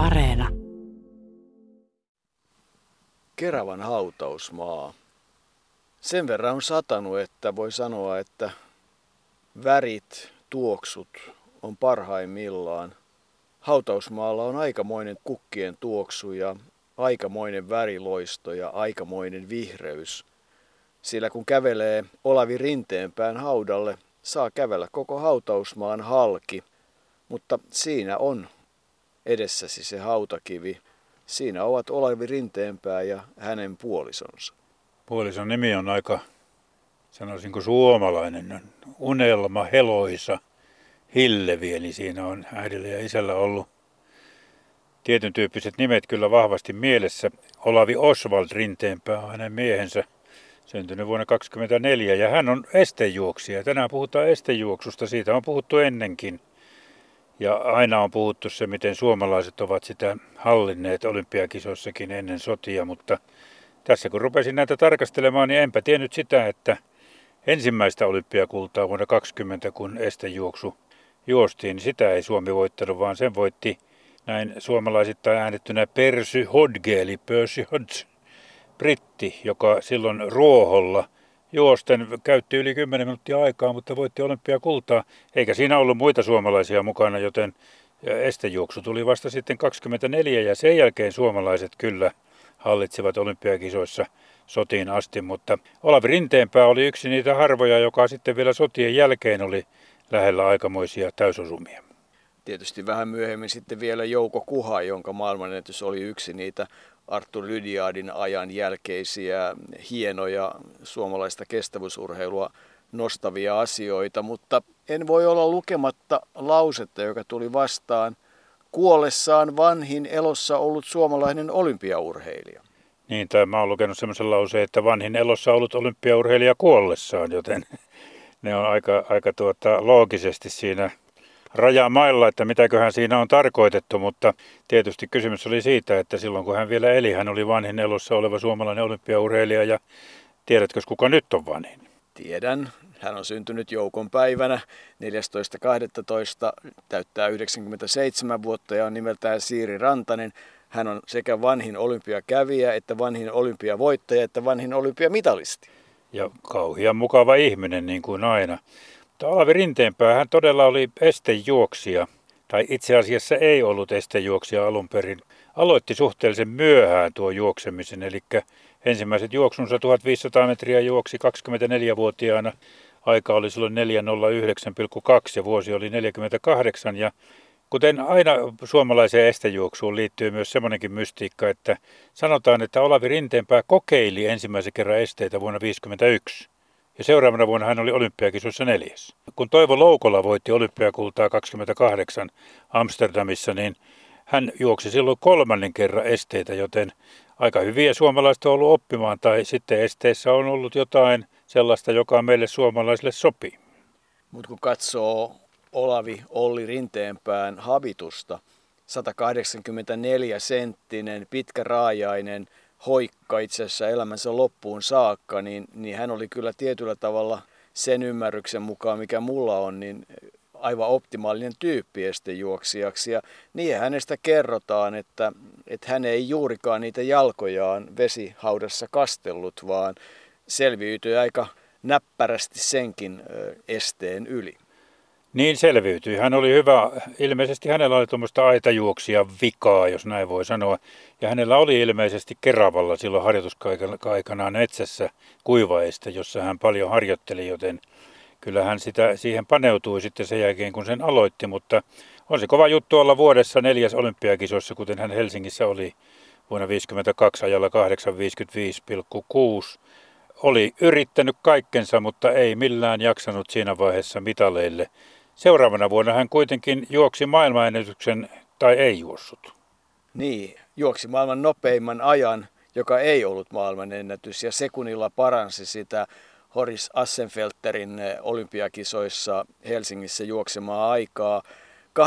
Areena. Keravan hautausmaa. Sen verran on satanut, että voi sanoa, että värit, tuoksut on parhaimmillaan. Hautausmaalla on aikamoinen kukkien tuoksu ja aikamoinen väriloisto ja aikamoinen vihreys. Sillä kun kävelee Olavi Rinteenpään haudalle, saa kävellä koko hautausmaan halki, mutta siinä on edessäsi se hautakivi. Siinä ovat Olavi Rinteenpää ja hänen puolisonsa. Puolison nimi on aika, sanoisinko suomalainen, unelma, heloisa, Hillevi, eli siinä on äidillä ja isällä ollut tietyn tyyppiset nimet kyllä vahvasti mielessä. Olavi Oswald Rinteenpää on hänen miehensä, syntynyt vuonna 1924 ja hän on estejuoksija. Tänään puhutaan estejuoksusta, siitä on puhuttu ennenkin. Ja aina on puhuttu se, miten suomalaiset ovat sitä hallinneet olympiakisoissakin ennen sotia, mutta tässä kun rupesin näitä tarkastelemaan, niin enpä tiennyt sitä, että ensimmäistä olympiakultaa vuonna 20, kun estejuoksu juostiin, niin sitä ei Suomi voittanut, vaan sen voitti näin suomalaisittain äänettynä Persy Hodge, eli Percy Hodge, britti, joka silloin ruoholla juosten käytti yli 10 minuuttia aikaa, mutta voitti olympiakultaa, eikä siinä ollut muita suomalaisia mukana, joten estejuoksu tuli vasta sitten 24 ja sen jälkeen suomalaiset kyllä hallitsivat olympiakisoissa sotiin asti, mutta Olavi Rinteenpää oli yksi niitä harvoja, joka sitten vielä sotien jälkeen oli lähellä aikamoisia täysosumia. Tietysti vähän myöhemmin sitten vielä Jouko Kuha, jonka maailmanennätys oli yksi niitä Artur Lydiardin ajan jälkeisiä hienoja suomalaista kestävyysurheilua nostavia asioita, mutta en voi olla lukematta lausetta, joka tuli vastaan kuollessaan vanhin elossa ollut suomalainen olympiaurheilija. Niin, tai mä oon lukenut semmoisen lauseen, että vanhin elossa ollut olympiaurheilija kuollessaan, joten ne on aika, aika tuota, loogisesti siinä rajamailla, että mitäköhän siinä on tarkoitettu, mutta tietysti kysymys oli siitä, että silloin kun hän vielä eli, hän oli vanhin elossa oleva suomalainen olympiaurheilija ja tiedätkö kuka nyt on vanhin? Tiedän. Hän on syntynyt joukon päivänä 14.12. täyttää 97 vuotta ja on nimeltään Siiri Rantanen. Hän on sekä vanhin olympiakävijä, että vanhin olympiavoittaja, että vanhin olympiamitalisti. Ja kauhean mukava ihminen niin kuin aina. Mutta Olavi Rinteenpää, hän todella oli estejuoksija, tai itse asiassa ei ollut estejuoksija alun perin. Aloitti suhteellisen myöhään tuo juoksemisen, eli ensimmäiset juoksunsa 1500 metriä juoksi 24-vuotiaana. Aika oli silloin 409,2 ja vuosi oli 48 ja Kuten aina suomalaiseen estejuoksuun liittyy myös semmoinenkin mystiikka, että sanotaan, että Olavi Rinteenpää kokeili ensimmäisen kerran esteitä vuonna 1951. Ja seuraavana vuonna hän oli olympiakisoissa neljäs. Kun Toivo Loukola voitti olympiakultaa 28 Amsterdamissa, niin hän juoksi silloin kolmannen kerran esteitä, joten aika hyviä suomalaiset on ollut oppimaan, tai sitten esteissä on ollut jotain sellaista, joka meille suomalaisille sopii. Mutta kun katsoo Olavi Olli Rinteenpään habitusta, 184 senttinen, pitkä raajainen, hoikka itse asiassa elämänsä loppuun saakka, niin, niin hän oli kyllä tietyllä tavalla sen ymmärryksen mukaan, mikä mulla on, niin aivan optimaalinen tyyppi estejuoksijaksi. Ja niin hänestä kerrotaan, että, että hän ei juurikaan niitä jalkojaan vesihaudassa kastellut, vaan selviytyi aika näppärästi senkin esteen yli. Niin selviytyi. Hän oli hyvä. Ilmeisesti hänellä oli tuommoista aitajuoksia vikaa, jos näin voi sanoa. Ja hänellä oli ilmeisesti Keravalla silloin harjoituskaikana metsässä kuivaista, jossa hän paljon harjoitteli, joten kyllä hän sitä, siihen paneutui sitten sen jälkeen, kun sen aloitti. Mutta on se kova juttu olla vuodessa neljäs olympiakisossa, kuten hän Helsingissä oli vuonna 1952 ajalla 855,6 oli yrittänyt kaikkensa, mutta ei millään jaksanut siinä vaiheessa mitaleille. Seuraavana vuonna hän kuitenkin juoksi maailmanennätyksen tai ei juossut. Niin, juoksi maailman nopeimman ajan, joka ei ollut maailmanennätys ja sekunnilla paransi sitä Horis Assenfelterin eh, olympiakisoissa Helsingissä juoksemaa aikaa. 8.44.4,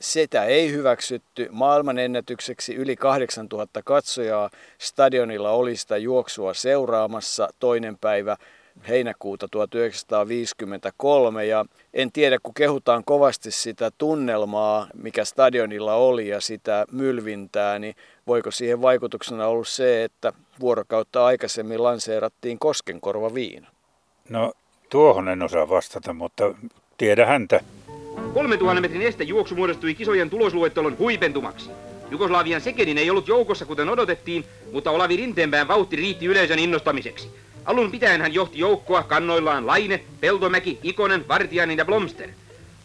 sitä ei hyväksytty maailmanennätykseksi yli 8000 katsojaa. Stadionilla oli sitä juoksua seuraamassa toinen päivä heinäkuuta 1953 ja en tiedä, kun kehutaan kovasti sitä tunnelmaa, mikä stadionilla oli ja sitä mylvintää, niin voiko siihen vaikutuksena ollut se, että vuorokautta aikaisemmin lanseerattiin Koskenkorva viina? No tuohon en osaa vastata, mutta tiedä häntä. 3000 metrin estejuoksu muodostui kisojen tulosluettelon huipentumaksi. Jugoslavian Sekenin ei ollut joukossa kuten odotettiin, mutta Olavi Rinteenpään vauhti riitti yleisön innostamiseksi. Alun pitäen hän johti joukkoa kannoillaan Laine, Peltomäki, Ikonen, Vartiainen ja Blomster.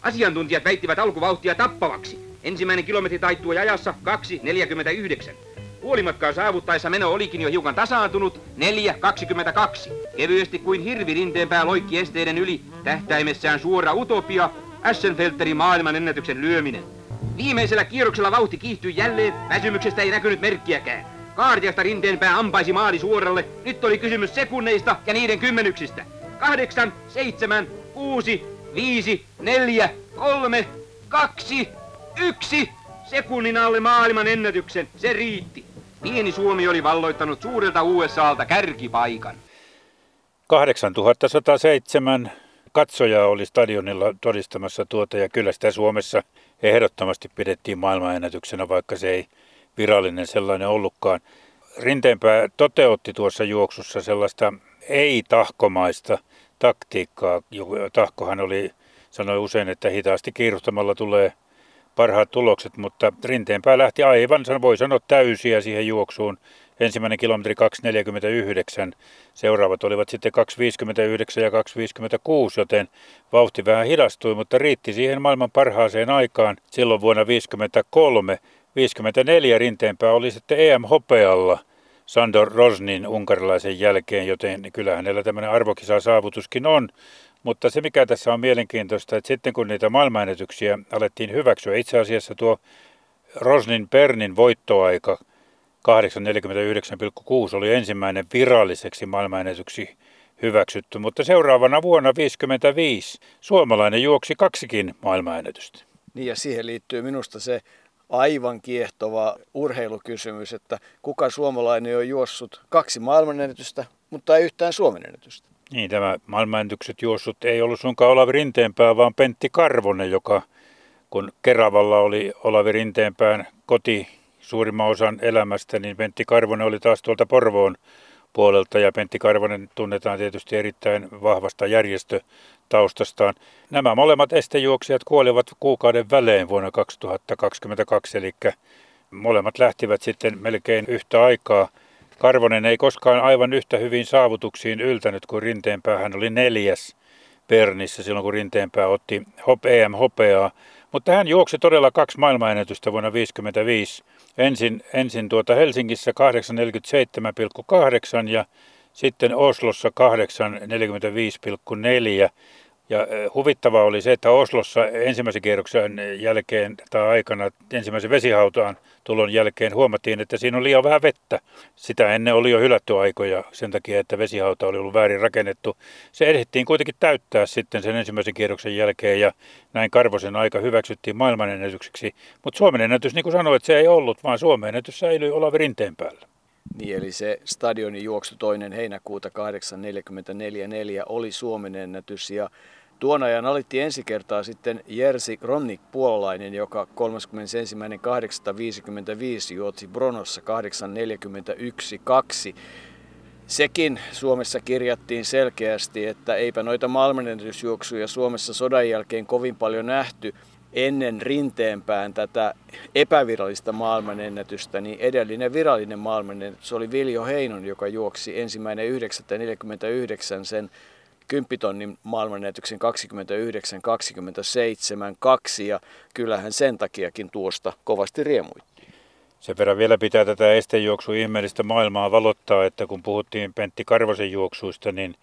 Asiantuntijat väittivät alkuvauhtia tappavaksi. Ensimmäinen kilometri taittui ajassa 2.49. Puolimatkaa saavuttaessa meno olikin jo hiukan tasaantunut 4.22. Kevyesti kuin hirvi Rinteenpää loikki esteiden yli, tähtäimessään suora utopia, Assenfelterin maailman ennätyksen lyöminen. Viimeisellä kierroksella vauhti kiihtyi jälleen, väsymyksestä ei näkynyt merkkiäkään. Kaartiasta rinteenpää ampaisi maali suoralle. Nyt oli kysymys sekunneista ja niiden kymmenyksistä. Kahdeksan, seitsemän, kuusi, viisi, neljä, kolme, kaksi, yksi. Sekunnin alle maailman ennätyksen. Se riitti. Pieni Suomi oli valloittanut suurelta USAlta kärkipaikan. 8107 katsojaa oli stadionilla todistamassa tuota ja kyllä sitä Suomessa ehdottomasti pidettiin maailmanennätyksenä, vaikka se ei virallinen sellainen ollutkaan. Rinteenpää toteutti tuossa juoksussa sellaista ei-tahkomaista taktiikkaa. Tahkohan oli, sanoi usein, että hitaasti kiiruhtamalla tulee parhaat tulokset, mutta Rinteenpää lähti aivan, voi sanoa täysiä siihen juoksuun. Ensimmäinen kilometri 2.49, seuraavat olivat sitten 2.59 ja 2.56, joten vauhti vähän hidastui, mutta riitti siihen maailman parhaaseen aikaan silloin vuonna 1953. 54 rinteenpää oli sitten EM-hopealla Sandor Rosnin unkarilaisen jälkeen, joten kyllä hänellä tämmöinen arvokisa saavutuskin on. Mutta se mikä tässä on mielenkiintoista, että sitten kun niitä maailmanennätyksiä alettiin hyväksyä, itse asiassa tuo Rosnin Pernin voittoaika 849,6 oli ensimmäinen viralliseksi maailmanennätyksi hyväksytty, mutta seuraavana vuonna 55 suomalainen juoksi kaksikin maailmanennätystä. Niin ja siihen liittyy minusta se aivan kiehtova urheilukysymys, että kuka suomalainen on juossut kaksi maailmanennätystä, mutta ei yhtään Suomen ennätystä. Niin, tämä maailmanennätykset juossut ei ollut sunkaan Olavi Rinteenpää, vaan Pentti Karvonen, joka kun Keravalla oli Olavi Rinteenpään koti suurimman osan elämästä, niin Pentti Karvonen oli taas tuolta Porvoon puolelta ja Pentti Karvonen tunnetaan tietysti erittäin vahvasta järjestötaustastaan. Nämä molemmat estejuoksijat kuolivat kuukauden välein vuonna 2022, eli molemmat lähtivät sitten melkein yhtä aikaa. Karvonen ei koskaan aivan yhtä hyvin saavutuksiin yltänyt kuin Rinteenpää. Hän oli neljäs Pernissä silloon, kun Rinteenpää otti EM-hopeaa. Mutta hän juoksi todella kaksi maailmanennätystä vuonna 1955. Ensin, ensin tuota Helsingissä 847,8 ja sitten Oslossa 845,4. Ja huvittavaa oli se, että Oslossa ensimmäisen kierroksen jälkeen tai aikana, ensimmäisen vesihautaan tulon jälkeen huomattiin, että siinä on liian vähän vettä. Sitä ennen oli jo hylätty aikoja sen takia, että vesihauta oli ollut väärin rakennettu. Se ehdittiin kuitenkin täyttää sitten sen ensimmäisen kierroksen jälkeen ja näin Karvosen aika hyväksyttiin maailmanennätykseksi. Mutta Suomen ennätys, niin kuin sanoit, se ei ollut, vaan Suomen ennätys säilyi Olavi Rinteen päällä. Niin, eli se stadionin juoksu toinen heinäkuuta 8.44.4 oli Suomen ennätys ja Tuon ajan alitti ensi kertaa sitten Jerzy Romnik puolalainen, joka 31.8.55 juotsi Bronossa 8.41.2. Sekin Suomessa kirjattiin selkeästi, että eipä noita maailmanennätysjuoksuja Suomessa sodan jälkeen kovin paljon nähty ennen rinteempään tätä epävirallista maailmanennätystä, niin edellinen virallinen maailmanennätys oli Viljo Heinon, joka juoksi ensimmäinen 9.49 sen 10 tonnin maailmanennätyksen 29, 27, 2 ja kyllähän sen takiakin tuosta kovasti riemuitti. Sen verran vielä pitää tätä estejuoksu ihmeellistä maailmaa valottaa, että kun puhuttiin Pentti Karvosen juoksuista, niin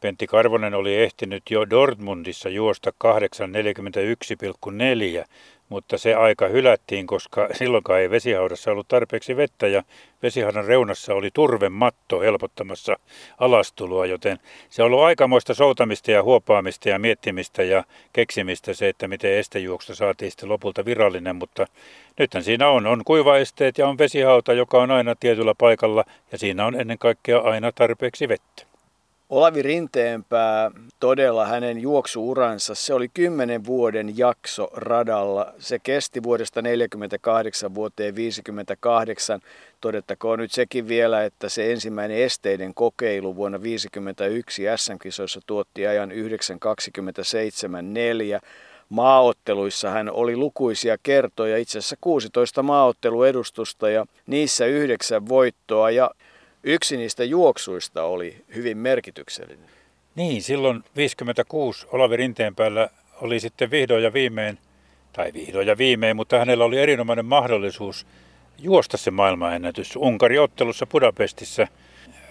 Pentti Karvonen oli ehtinyt jo Dortmundissa juosta 841,4 mutta se aika hylättiin, koska silloinkaan ei vesihaudassa ollut tarpeeksi vettä ja vesihaudan reunassa oli turvematto helpottamassa alastuloa, joten se on ollut aikamoista soutamista ja huopaamista ja miettimistä ja keksimistä se, että miten estejuoksusta saatiin sitten lopulta virallinen, mutta nythän siinä on, on kuivaesteet ja on vesihauta, joka on aina tietyllä paikalla ja siinä on ennen kaikkea aina tarpeeksi vettä. Olavi Rinteenpää todella hänen juoksuuransa, se oli kymmenen vuoden jakso radalla. Se kesti vuodesta 48 vuoteen 58. Todettakoon nyt sekin vielä, että se ensimmäinen esteiden kokeilu vuonna 1951 SM-kisoissa tuotti ajan 9.27.4. Maaotteluissa hän oli lukuisia kertoja, itse asiassa 16 maaotteluedustusta ja niissä yhdeksän voittoa ja Yksi niistä juoksuista oli hyvin merkityksellinen. Niin, silloin 56 Olavi Rinteen päällä oli sitten vihdoin ja viimein, tai vihdoin ja viimein, mutta hänellä oli erinomainen mahdollisuus juosta se maailmanennätys Unkari-ottelussa Budapestissa.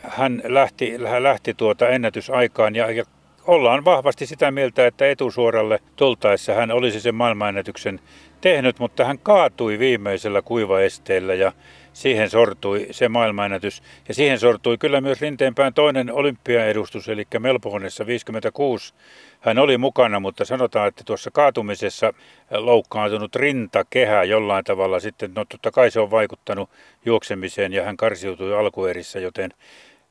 Hän lähti, hän lähti tuota ennätysaikaan ja, ja ollaan vahvasti sitä mieltä, että etusuoralle tultaessa hän olisi sen maailmanennätyksen tehnyt, mutta hän kaatui viimeisellä kuivaesteellä ja siihen sortui se maailmanennätys. Ja siihen sortui kyllä myös Rinteenpään toinen olympiaedustus, eli Melbourneissa 56. Hän oli mukana, mutta sanotaan, että tuossa kaatumisessa loukkaantunut rintakehä jollain tavalla sitten, no totta kai se on vaikuttanut juoksemiseen ja hän karsiutui alkuerissä, joten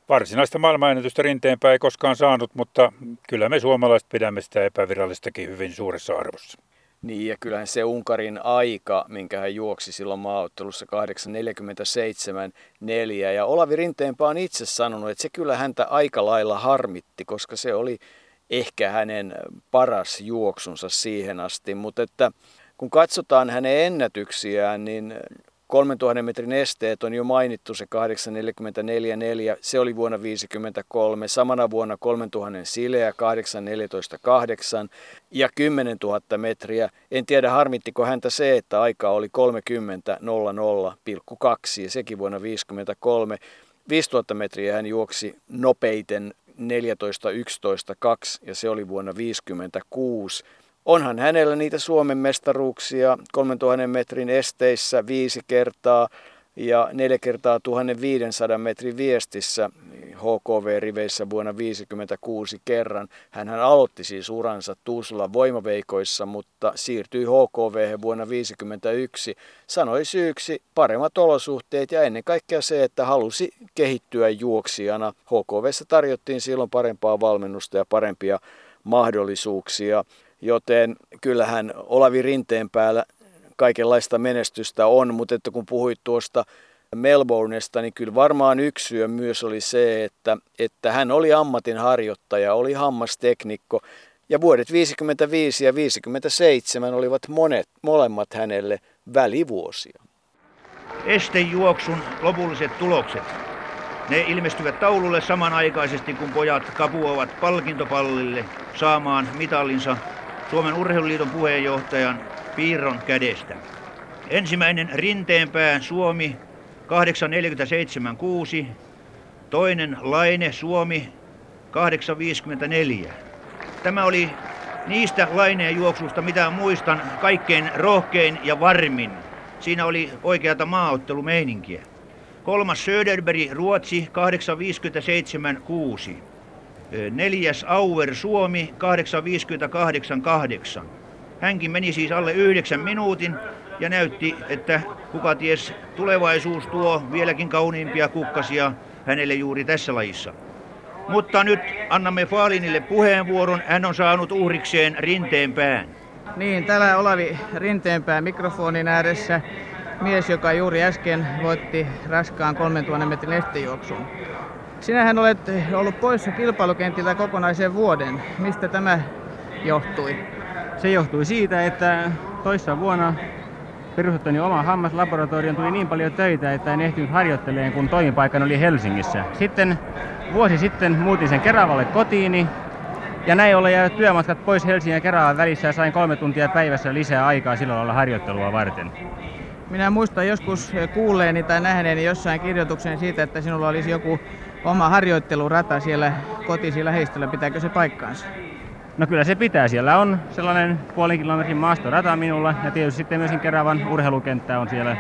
varsinaista maailmanennätystä Rinteenpää ei koskaan saanut, mutta kyllä me suomalaiset pidämme sitä epävirallistakin hyvin suuressa arvossa. Niin, ja kyllähän se Unkarin aika, minkä hän juoksi silloin maaottelussa 8.47.4. Ja Olavi Rinteenpää on itse sanonut, että se kyllä häntä aika lailla harmitti, koska se oli ehkä hänen paras juoksunsa siihen asti. Mutta että kun katsotaan hänen ennätyksiään, niin 3000 metrin esteet on jo mainittu, se 8.44.4, se oli vuonna 1953. Samana vuonna 3000 sileä 8.14.8 ja 10 000 metriä. En tiedä harmittiko häntä se, että aika oli 30.00,2 ja sekin vuonna 1953. 5000 metriä hän juoksi nopeiten 14.11.2 ja se oli vuonna 1956. Onhan hänellä niitä Suomen mestaruuksia 3000 metrin esteissä viisi kertaa ja neljä kertaa 1500 metrin viestissä HKV-riveissä vuonna 1956 kerran. Hän aloitti siis uransa Tuusulan voimaveikoissa, mutta siirtyi HKV vuonna 1951. Sanoi syyksi paremmat olosuhteet ja ennen kaikkea se, että halusi kehittyä juoksijana. HKVssä tarjottiin silloin parempaa valmennusta ja parempia mahdollisuuksia. Joten kyllähän Olavi Rinteen päällä kaikenlaista menestystä on, mutta että kun puhuit tuosta Melbournesta, niin kyllä varmaan yksi syö myös oli se, että, että hän oli ammatinharjoittaja, oli hammasteknikko ja vuodet 55 ja 57 olivat monet, molemmat hänelle välivuosia. Estejuoksun lopulliset tulokset. Ne ilmestyvät taululle samanaikaisesti, kun pojat kapuavat palkintopallille saamaan mitallinsa Suomen Urheiluliiton puheenjohtajan Piirron kädestä. Ensimmäinen Rinteenpää Suomi 847.6, toinen Laine Suomi 854. Tämä oli niistä laineen juoksusta, mitä muistan, kaikkein rohkein ja varmin. Siinä oli oikeata maaottelumeininkiä. Kolmas Söderberg Ruotsi 857.6. Neljäs Auer Suomi 8.58.8. Hänkin meni siis alle yhdeksän minuutin ja näytti, että kuka ties tulevaisuus tuo vieläkin kauniimpia kukkasia hänelle juuri tässä lajissa. Mutta nyt annamme Faalinille puheenvuoron. Hän on saanut uhrikseen Rinteenpään. Niin, täällä Olavi Rinteenpää mikrofonin ääressä. Mies, joka juuri äsken voitti raskaan 3000 metrin estejuoksun. Sinähän olet ollut poissa kilpailukentiltä kokonaisen vuoden. Mistä tämä johtui? Se johtui siitä, että toissa vuonna perustettuni oma hammaslaboratorion tuli niin paljon töitä, että en ehtinyt harjoitteleen, kun toimipaikkani oli Helsingissä. Sitten vuosi sitten muutin sen Keravalle kotiini ja näin ollen jäivät työmatkat pois Helsingin ja Keravan välissä ja sain kolme tuntia päivässä lisää aikaa silloin olla harjoittelua varten. Minä muistan joskus kuulleeni tai nähneeni jossain kirjoituksen siitä, että sinulla olisi joku oma harjoittelurata siellä kotisi lähistöllä. Pitääkö se paikkaansa? No kyllä se pitää. Siellä on sellainen puolen kilometrin maastorata minulla ja tietysti sitten myöskin Keravan urheilukenttä on siellä,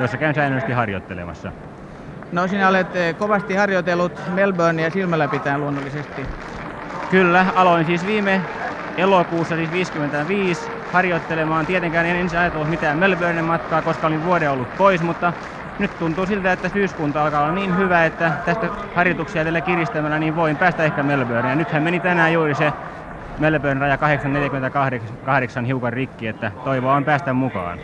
jossa käyn säännöllisesti harjoittelemassa. No sinä olet eh, kovasti harjoitellut Melbournea silmällä pitäen luonnollisesti. Kyllä, aloin siis viime elokuussa siis 55 harjoittelemaan. Tietenkään en ensin ajatellut mitään Melbournen matkaa, koska olin vuoden ollut pois, mutta nyt tuntuu siltä, että syyskunta alkaa olla niin hyvä, että tästä harjoituksia tällä kiristämällä niin voin päästä ehkä Melbourneen. Nythän meni tänään juuri se Melbourne raja 848 hiukan rikki, että toivoa on päästä mukaan.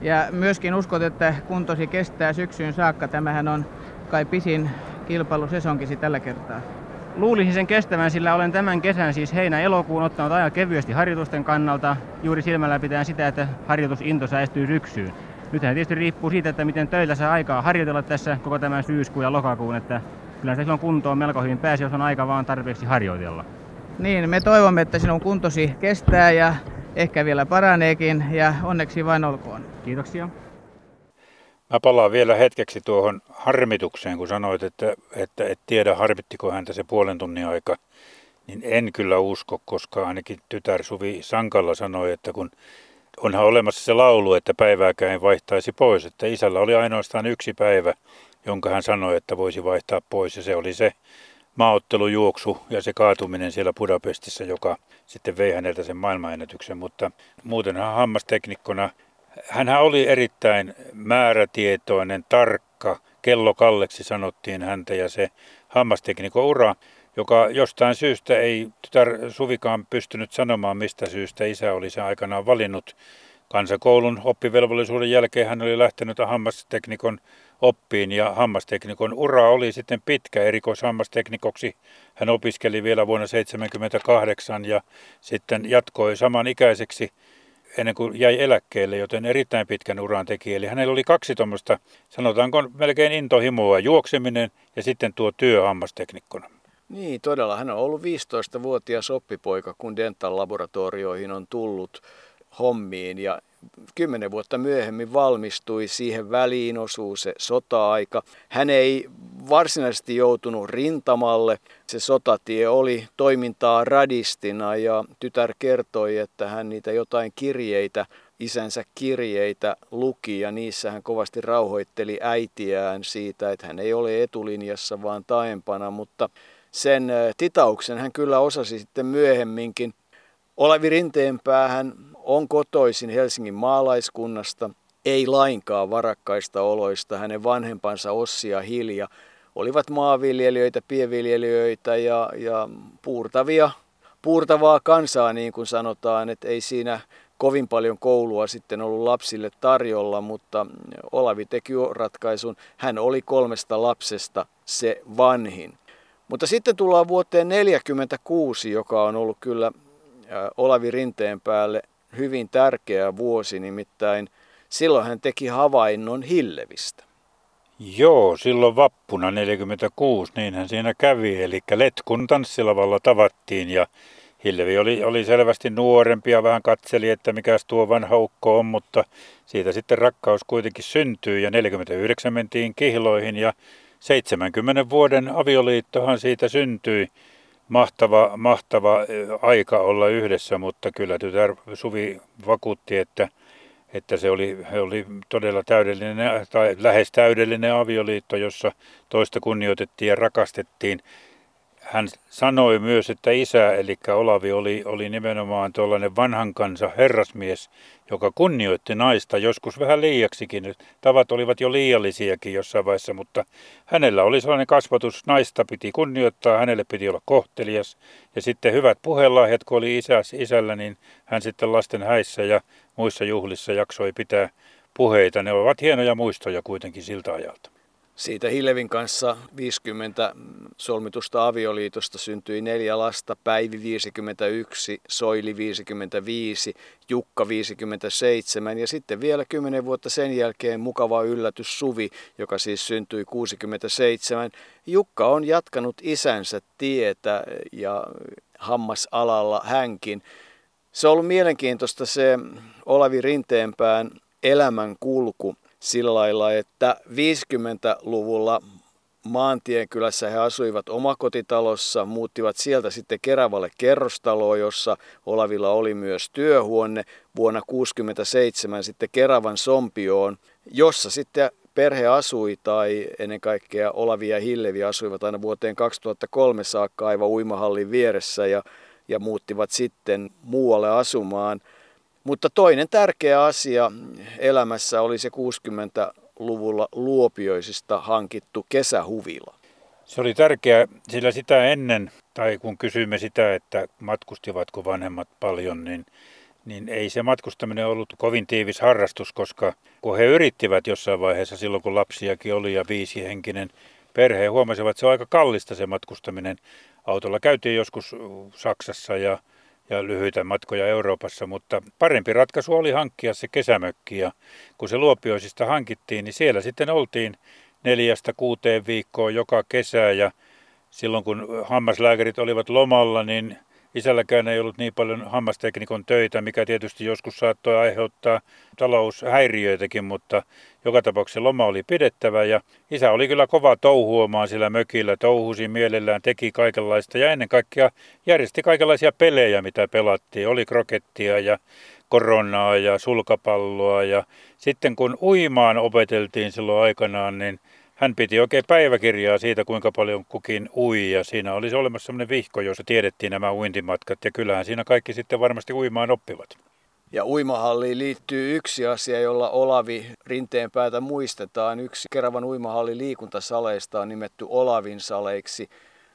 Ja myöskin uskot, että kuntosi kestää syksyyn saakka. Tämähän on kai pisin kilpailusesonkisi tällä kertaa. Luulisin sen kestävän, sillä olen tämän kesän, siis heinä-elokuun, ottanut aika kevyesti harjoitusten kannalta, juuri silmällä pitää sitä, että harjoitusinto säästyy syksyyn. Nythän tietysti riippuu siitä, että miten töillä saa aikaa harjoitella tässä koko tämän syyskuun ja lokakuun, että kyllä se silloin kuntoon melko hyvin pääsi, jos on aika vaan tarpeeksi harjoitella. Niin, me toivomme, että sinun kuntosi kestää ja ehkä vielä paraneekin ja onneksi vain olkoon. Kiitoksia. Mä palaan vielä hetkeksi tuohon harmitukseen, kun sanoit, että, että et tiedä harmittiko häntä se puolen tunnin aika. Niin en kyllä usko, koska ainakin tytär Suvi Sankalla sanoi, että kun onhan olemassa se laulu, että päivääkään ei vaihtaisi pois, että isällä oli ainoastaan yksi päivä, jonka hän sanoi, että voisi vaihtaa pois ja se oli se maaottelujuoksu ja se kaatuminen siellä Budapestissa, joka sitten vei häneltä sen maailmanennätyksen, mutta muutenhan hammasteknikkona. Hän oli erittäin määrätietoinen, tarkka, kello Kalleksi sanottiin häntä ja se hammasteknikon ura, joka jostain syystä ei tytär Suvikaan pystynyt sanomaan, mistä syystä isä oli sen aikanaan valinnut. Kansakoulun oppivelvollisuuden jälkeen hän oli lähtenyt hammasteknikon oppiin ja hammasteknikon ura oli sitten pitkä erikoishammasteknikoksi. Hän opiskeli vielä vuonna 1978 ja sitten jatkoi samanikäiseksi ennen kuin jäi eläkkeelle, joten erittäin pitkän uran teki. Eli hänellä oli kaksi tuommoista, sanotaanko melkein intohimoa, juokseminen ja sitten tuo työ hammasteknikkona. Niin, todella. Hän on ollut 15-vuotias oppipoika, kun Dental-laboratorioihin on tullut hommiin ja kymmenen vuotta myöhemmin valmistui, siihen väliin osuu se sota-aika. Hän ei varsinaisesti joutunut rintamalle, se sotatie oli toimintaa radistina ja tytär kertoi, että hän niitä jotain kirjeitä, isänsä kirjeitä luki ja niissä hän kovasti rauhoitteli äitiään siitä, että hän ei ole etulinjassa vaan taempana, mutta sen titauksen hän kyllä osasi sitten myöhemminkin. Olavi Rinteenpäähän on kotoisin Helsingin maalaiskunnasta, ei lainkaan varakkaista oloista. Hänen vanhempansa Ossi ja Hilja olivat maanviljelijöitä, pienviljelijöitä ja, ja puurtavia, puurtavaa kansaa, niin kuin sanotaan, että ei siinä kovin paljon koulua sitten ollut lapsille tarjolla, mutta Olavi teki ratkaisun. Hän oli kolmesta lapsesta se vanhin. Mutta sitten tullaan vuoteen 1946, joka on ollut kyllä Olavi Rinteen päälle hyvin tärkeä vuosi, nimittäin silloin hän teki havainnon Hillevistä. Joo, silloin vappuna 46, niinhän siinä kävi. Eli Letkun tanssilavalla tavattiin ja Hillevi oli, oli selvästi nuorempi ja vähän katseli, että mikä tuo vanha ukko on, mutta siitä sitten rakkaus kuitenkin syntyi ja 49 mentiin kihloihin ja 70 vuoden avioliittohan siitä syntyi. Mahtava, mahtava aika olla yhdessä, mutta kyllä tytär Suvi vakuutti, että, että se oli, oli todella täydellinen tai lähes täydellinen avioliitto, jossa toista kunnioitettiin ja rakastettiin hän sanoi myös, että isä, eli Olavi, oli, oli nimenomaan tuollainen vanhan kansa herrasmies, joka kunnioitti naista joskus vähän liiaksikin. Tavat olivat jo liiallisiakin jossain vaiheessa, mutta hänellä oli sellainen kasvatus, naista piti kunnioittaa, hänelle piti olla kohtelias. Ja sitten hyvät puhelahjat, kun oli isä, isällä, niin hän sitten lasten häissä ja muissa juhlissa jaksoi pitää puheita. Ne ovat hienoja muistoja kuitenkin siltä ajalta. Siitä Hillevin kanssa 50 solmitusta avioliitosta syntyi neljä lasta, Päivi 51, Soili 55, Jukka 57 ja sitten vielä kymmenen vuotta sen jälkeen mukava yllätys Suvi, joka siis syntyi 67. Jukka on jatkanut isänsä tietä ja hammasalalla hänkin. Se on ollut mielenkiintoista se Olavi Rinteenpään elämän kulku sillä lailla, että 50-luvulla Maantiekylässä he asuivat omakotitalossa, muuttivat sieltä sitten Keravalle kerrostaloon, jossa Olavilla oli myös työhuone. Vuonna 1967 sitten Keravan Sompioon, jossa sitten perhe asui tai ennen kaikkea Olavi ja Hillevi asuivat aina vuoteen 2003 saakka aivan uimahallin vieressä ja, ja muuttivat sitten muualle asumaan – mutta toinen tärkeä asia elämässä oli se 60 luvulla Luopioisista hankittu kesähuvila. Se oli tärkeää, sillä sitä ennen, tai kun kysyimme sitä, että matkustivatko vanhemmat paljon, niin, niin ei se matkustaminen ollut kovin tiivis harrastus, koska kun he yrittivät jossain vaiheessa silloin, kun lapsiakin oli ja viisihenkinen perhe, huomasivat, että se on aika kallista se matkustaminen. Autolla käytiin joskus Saksassa ja, ja lyhyitä matkoja Euroopassa, mutta parempi ratkaisu oli hankkia se kesämökki. Ja kun se luopioisista hankittiin, niin siellä sitten oltiin neljästä kuuteen viikkoa joka kesä ja silloin kun hammaslääkärit olivat lomalla, niin isälläkään ei ollut niin paljon hammasteknikon töitä, mikä tietysti joskus saattoi aiheuttaa taloushäiriöitäkin, mutta joka tapauksessa loma oli pidettävä ja isä oli kyllä kova touhuomaan sillä mökillä, touhusi mielellään, teki kaikenlaista ja ennen kaikkea järjesti kaikenlaisia pelejä, mitä pelattiin. Oli krokettia ja koronaa ja sulkapalloa ja sitten kun uimaan opeteltiin silloin aikanaan, niin hän piti oikein päiväkirjaa siitä, kuinka paljon kukin ui ja siinä olisi olemassa sellainen vihko, jossa tiedettiin nämä uintimatkat ja kyllähän siinä kaikki sitten varmasti uimaan oppivat. Ja uimahalliin liittyy yksi asia, jolla Olavi rinteen päätä muistetaan. Yksi Keravan uimahalli liikuntasaleista on nimetty Olavin saleiksi.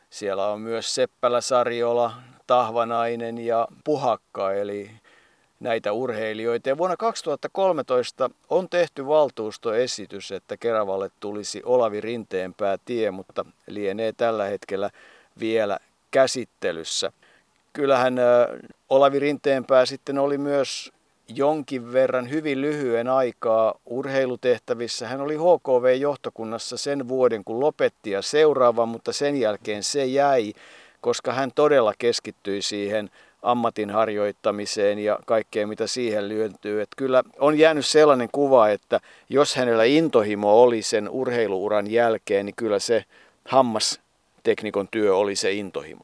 Siellä on myös Seppälä Sarjola, Tahvanainen ja Puhakka, eli näitä urheilijoita. Ja vuonna 2013 on tehty valtuustoesitys, että Keravalle tulisi Olavi Rinteenpää tie, mutta lienee tällä hetkellä vielä käsittelyssä. Kyllähän Olavi Rinteenpää sitten oli myös jonkin verran hyvin lyhyen aikaa urheilutehtävissä. Hän oli HKV-johtokunnassa sen vuoden, kun lopetti ja seuraava, mutta sen jälkeen se jäi, koska hän todella keskittyi siihen ammatin harjoittamiseen ja kaikkeen, mitä siihen lyöntyy. Että kyllä on jäänyt sellainen kuva, että jos hänellä intohimo oli sen urheiluuran jälkeen, niin kyllä se hammasteknikon työ oli se intohimo.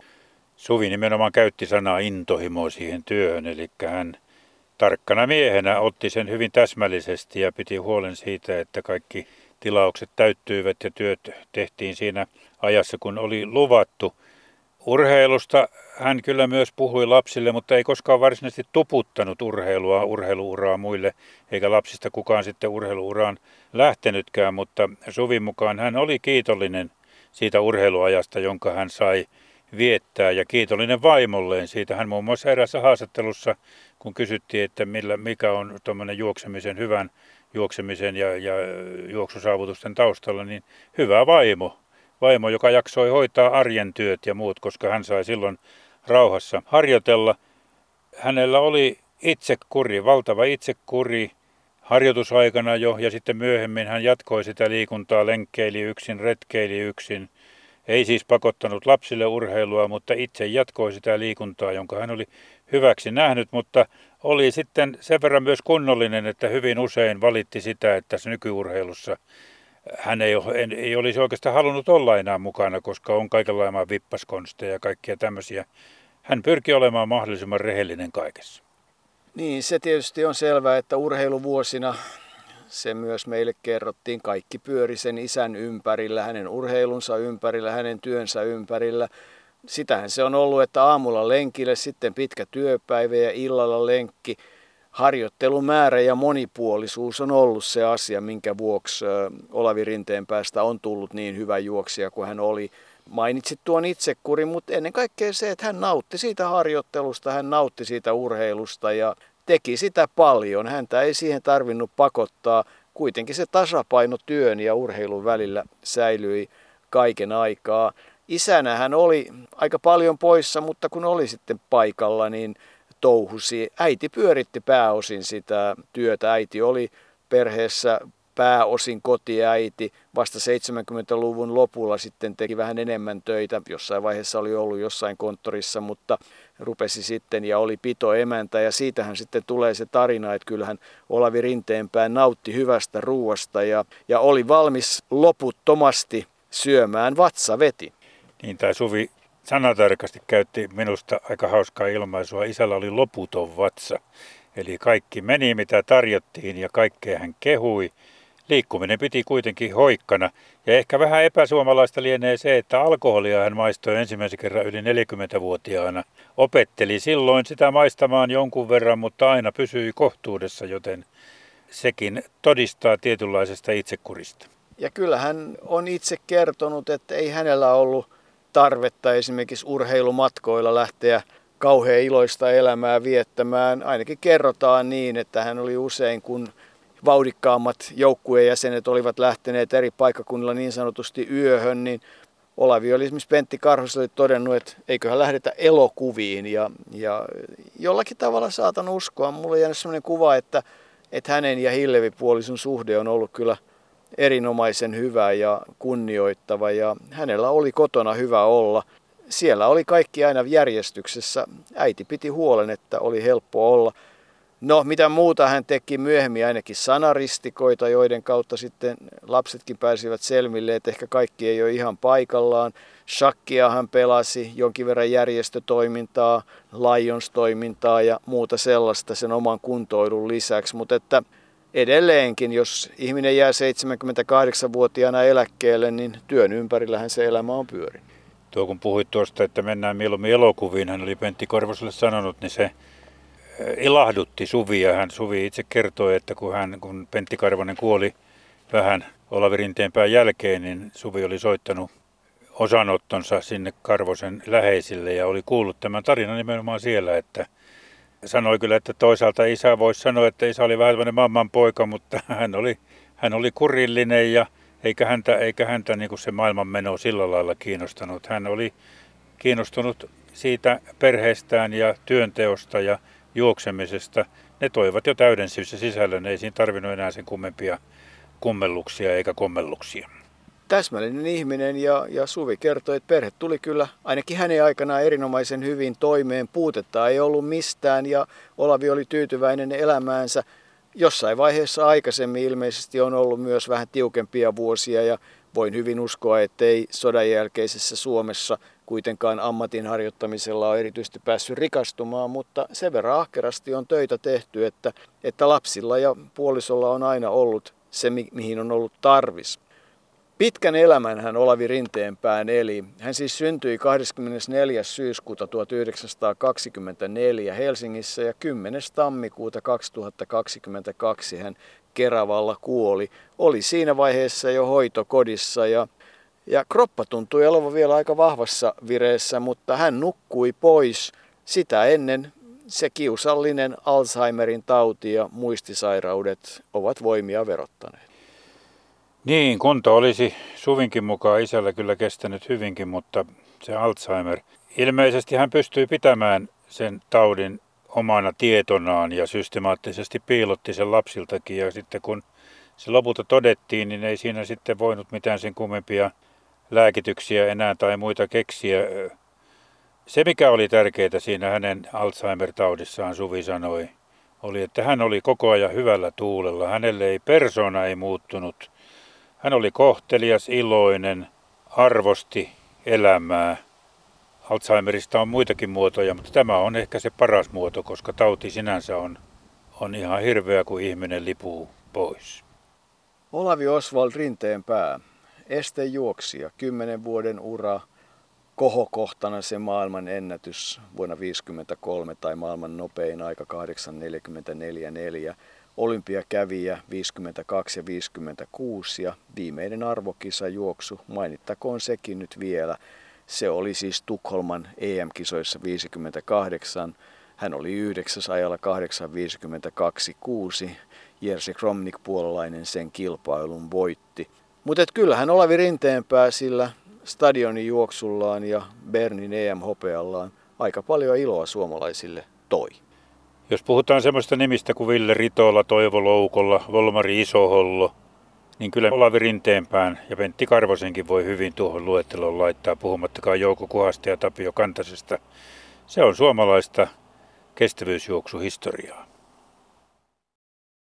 Suvi nimenomaan käytti sanaa intohimo siihen työhön, eli hän tarkkana miehenä otti sen hyvin täsmällisesti ja piti huolen siitä, että kaikki tilaukset täyttyivät ja työt tehtiin siinä ajassa, kun oli luvattu. Urheilusta hän kyllä myös puhui lapsille, mutta ei koskaan varsinaisesti tuputtanut urheilua, urheiluuraa muille, eikä lapsista kukaan sitten urheiluuraan lähtenytkään, mutta Suvin mukaan hän oli kiitollinen siitä urheiluajasta, jonka hän sai viettää ja kiitollinen vaimolleen. Siitä hän muun muassa erässä haastattelussa, kun kysyttiin, että millä, mikä on tuommoinen juoksemisen, hyvän juoksemisen ja, ja juoksusaavutusten taustalla, niin hyvä vaimo vaimo, joka jaksoi hoitaa arjen työt ja muut, koska hän sai silloin rauhassa harjoitella. Hänellä oli itsekuri, valtava itsekuri harjoitusaikana jo ja sitten myöhemmin hän jatkoi sitä liikuntaa, lenkkeili yksin, retkeili yksin. Ei siis pakottanut lapsille urheilua, mutta itse jatkoi sitä liikuntaa, jonka hän oli hyväksi nähnyt, mutta oli sitten sen verran myös kunnollinen, että hyvin usein valitti sitä, että tässä nykyurheilussa hän ei, ei olisi oikeastaan halunnut olla enää mukana, koska on kaikenlaisia vippaskonsteja ja kaikkia tämmöisiä. Hän pyrki olemaan mahdollisimman rehellinen kaikessa. Niin, se tietysti on selvää, että urheiluvuosina se myös meille kerrottiin. Kaikki pyöri sen isän ympärillä, hänen urheilunsa ympärillä, hänen työnsä ympärillä. Sitähän se on ollut, että aamulla lenkille, sitten pitkä työpäivä ja illalla lenkki – harjoittelumäärä ja monipuolisuus on ollut se asia, minkä vuoksi Olavi Rinteen päästä on tullut niin hyvä juoksija kuin hän oli. Mainitsit tuon itsekuri, mutta ennen kaikkea se, että hän nautti siitä harjoittelusta, hän nautti siitä urheilusta ja teki sitä paljon. Häntä ei siihen tarvinnut pakottaa. Kuitenkin se tasapaino työn ja urheilun välillä säilyi kaiken aikaa. Isänä hän oli aika paljon poissa, mutta kun oli sitten paikalla, niin touhusi. Äiti pyöritti pääosin sitä työtä. Äiti oli perheessä pääosin kotiäiti. Vasta 70-luvun lopulla sitten teki vähän enemmän töitä. Jossain vaiheessa oli ollut jossain konttorissa, mutta rupesi sitten ja oli pito emäntä. Ja siitähän sitten tulee se tarina, että kyllähän Olavi Rinteenpään nautti hyvästä ruuasta ja, ja oli valmis loputtomasti syömään vatsaveti. Niin, tai Suvi sanatarkasti käytti minusta aika hauskaa ilmaisua. Isällä oli loputon vatsa. Eli kaikki meni mitä tarjottiin ja kaikkea hän kehui. Liikkuminen piti kuitenkin hoikkana. Ja ehkä vähän epäsuomalaista lienee se, että alkoholia hän maistoi ensimmäisen kerran yli 40-vuotiaana. Opetteli silloin sitä maistamaan jonkun verran, mutta aina pysyi kohtuudessa, joten sekin todistaa tietynlaisesta itsekurista. Ja kyllä hän on itse kertonut, että ei hänellä ollut tarvetta esimerkiksi urheilumatkoilla lähteä kauhean iloista elämää viettämään. Ainakin kerrotaan niin, että hän oli usein, kun vauhdikkaammat joukkueen jäsenet olivat lähteneet eri paikkakunnilla niin sanotusti yöhön, niin Olavi oli esimerkiksi Pentti Karhuselle todennut, että eiköhän lähdetä elokuviin ja, ja jollakin tavalla saatan uskoa. Mulla on jäänyt sellainen kuva, että, että hänen ja Hillevi-puolison suhde on ollut kyllä erinomaisen hyvä ja kunnioittava ja hänellä oli kotona hyvä olla. Siellä oli kaikki aina järjestyksessä. Äiti piti huolen, että oli helppo olla. No, mitä muuta hän teki myöhemmin, ainakin sanaristikoita, joiden kautta sitten lapsetkin pääsivät selville, että ehkä kaikki ei ole ihan paikallaan. Shakkia hän pelasi, jonkin verran järjestötoimintaa, Lions-toimintaa ja muuta sellaista sen oman kuntoilun lisäksi, mutta että edelleenkin, jos ihminen jää 78-vuotiaana eläkkeelle, niin työn ympärillähän se elämä on pyörinyt. Tuo kun puhuit tuosta, että mennään mieluummin elokuviin, hän oli Pentti Korvoselle sanonut, niin se ilahdutti Suvi ja hän Suvi itse kertoi, että kun, hän, kun Pentti Karvonen kuoli vähän Olavi Rinteenpään jälkeen, niin Suvi oli soittanut osanottonsa sinne Karvosen läheisille ja oli kuullut tämän tarinan nimenomaan siellä, että sanoi kyllä, että toisaalta isä voisi sanoa, että isä oli vähän tämmöinen mamman poika, mutta hän oli, hän oli kurillinen ja eikä häntä, eikä häntä niin kuin se maailmanmeno sillä lailla kiinnostanut. Hän oli kiinnostunut siitä perheestään ja työnteosta ja juoksemisesta. Ne toivat jo täyden sisällön, ei siinä tarvinnut enää sen kummempia kummelluksia eikä kommelluksia. Täsmällinen ihminen ja, ja Suvi kertoi, että perhe tuli kyllä ainakin hänen aikanaan erinomaisen hyvin toimeen. Puutetta ei ollut mistään ja Olavi oli tyytyväinen elämäänsä. Jossain vaiheessa aikaisemmin ilmeisesti on ollut myös vähän tiukempia vuosia ja voin hyvin uskoa, että ei sodan jälkeisessä Suomessa kuitenkaan ammatin harjoittamisella ole erityisesti päässyt rikastumaan, mutta sen verran ahkerasti on töitä tehty, että, että lapsilla ja puolisolla on aina ollut se, mihin on ollut tarvis. Pitkän elämän hän Olavi Rinteenpään eli. Hän siis syntyi 24. syyskuuta 1924 Helsingissä ja 10. tammikuuta 2022 hän Keravalla kuoli. Oli siinä vaiheessa jo hoitokodissa ja ja kroppa tuntui olevan vielä aika vahvassa vireessä, mutta hän nukkui pois. Sitä ennen se kiusallinen Alzheimerin tauti ja muistisairaudet ovat voimia verottaneet. Niin, kunto olisi Suvinkin mukaan isällä kyllä kestänyt hyvinkin, mutta se Alzheimer, ilmeisesti hän pystyi pitämään sen taudin omana tietonaan ja systemaattisesti piilotti sen lapsiltakin. Ja sitten kun se lopulta todettiin, niin ei siinä sitten voinut mitään sen kummempia lääkityksiä enää tai muita keksiä. Se, mikä oli tärkeää siinä hänen Alzheimer-taudissaan, Suvi sanoi, oli, että hän oli koko ajan hyvällä tuulella. Hänelle ei persona ei muuttunut. Hän oli kohtelias, iloinen, arvosti elämää. Alzheimerista on muitakin muotoja, mutta tämä on ehkä se paras muoto, koska tauti sinänsä on, on ihan hirveä, kun ihminen lipuu pois. Olavi Rinteen pää estejuoksija, 10 vuoden ura, kohokohtana se maailman ennätys vuonna 1953 tai maailman nopein aika 8.44.4. Olympiakävijä 52 ja 56 ja viimeinen arvokisa juoksu, mainittakoon sekin nyt vielä. Se oli siis Tukholman EM-kisoissa 58. Hän oli yhdeksäs ajalla 8.52.6. Jerzy Kromnik puolalainen sen kilpailun voitti. Mutta kyllähän Olavi Rinteenpää sillä stadionin juoksullaan ja Bernin EM-hopeallaan aika paljon iloa suomalaisille toi. Jos puhutaan semmoista nimistä kuin Ville Ritola, Toivo Loukolla, Volmari Isohollo, niin kyllä Olavi Rinteenpään ja Pentti Karvosenkin voi hyvin tuohon luetteloon laittaa, puhumattakaan Jouko Kuhasta ja Tapio Kantasesta. Se on suomalaista kestävyysjuoksuhistoriaa.